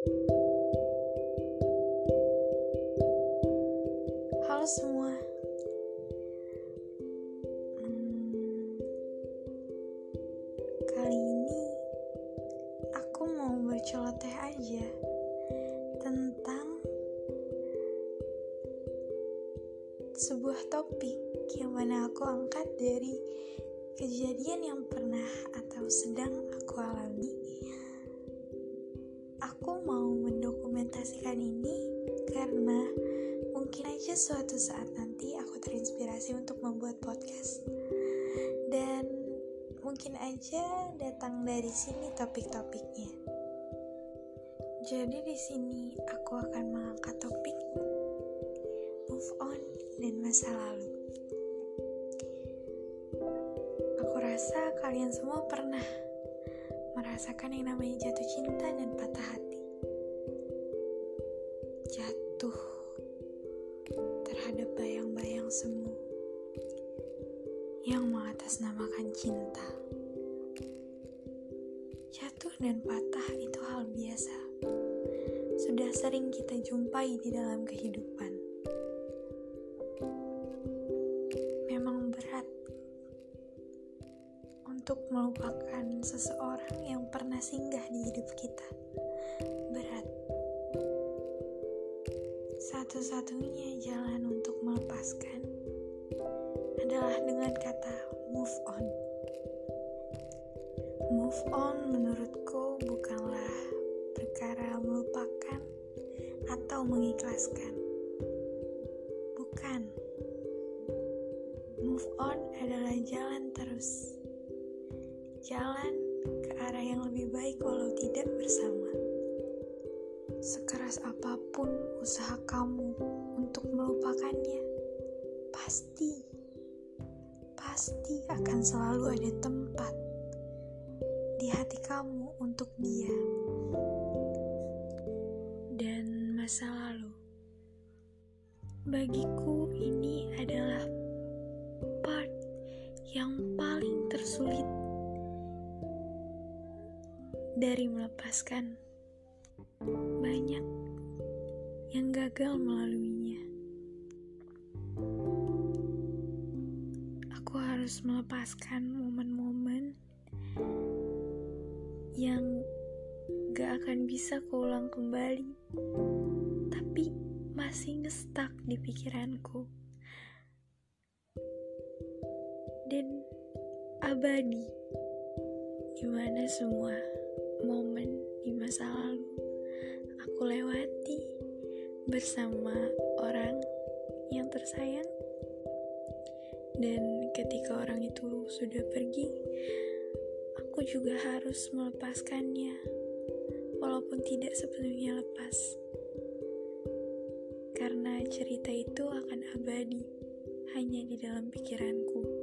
Halo semua. Hmm, kali ini aku mau berceloteh aja tentang sebuah topik yang mana aku angkat dari kejadian yang pernah atau sedang ini karena mungkin aja suatu saat nanti aku terinspirasi untuk membuat podcast. Dan mungkin aja datang dari sini topik-topiknya. Jadi di sini aku akan mengangkat topik move on dan masa lalu. Aku rasa kalian semua pernah merasakan yang namanya jatuh cinta dan patah hati. Jatuh terhadap bayang-bayang semu yang mengatasnamakan cinta. Jatuh dan patah itu hal biasa. Sudah sering kita jumpai di dalam kehidupan. Memang berat untuk melupakan seseorang yang pernah singgah di hidup kita. Berat. Satu-satunya jalan untuk melepaskan adalah dengan kata move on. Move on menurutku bukanlah perkara melupakan atau mengikhlaskan. Bukan. Move on adalah jalan terus. Jalan ke arah yang lebih baik walau tidak bersama. Sekeras apa pun usaha kamu untuk melupakannya, pasti, pasti akan selalu ada tempat di hati kamu untuk dia. Dan masa lalu, bagiku ini adalah part yang paling tersulit dari melepaskan. Banyak yang gagal melaluinya. Aku harus melepaskan momen-momen yang gak akan bisa keulang kembali, tapi masih ngestak di pikiranku. Dan abadi, gimana semua momen di masa lalu aku lewati bersama orang yang tersayang. Dan ketika orang itu sudah pergi, aku juga harus melepaskannya, walaupun tidak sepenuhnya lepas. Karena cerita itu akan abadi hanya di dalam pikiranku.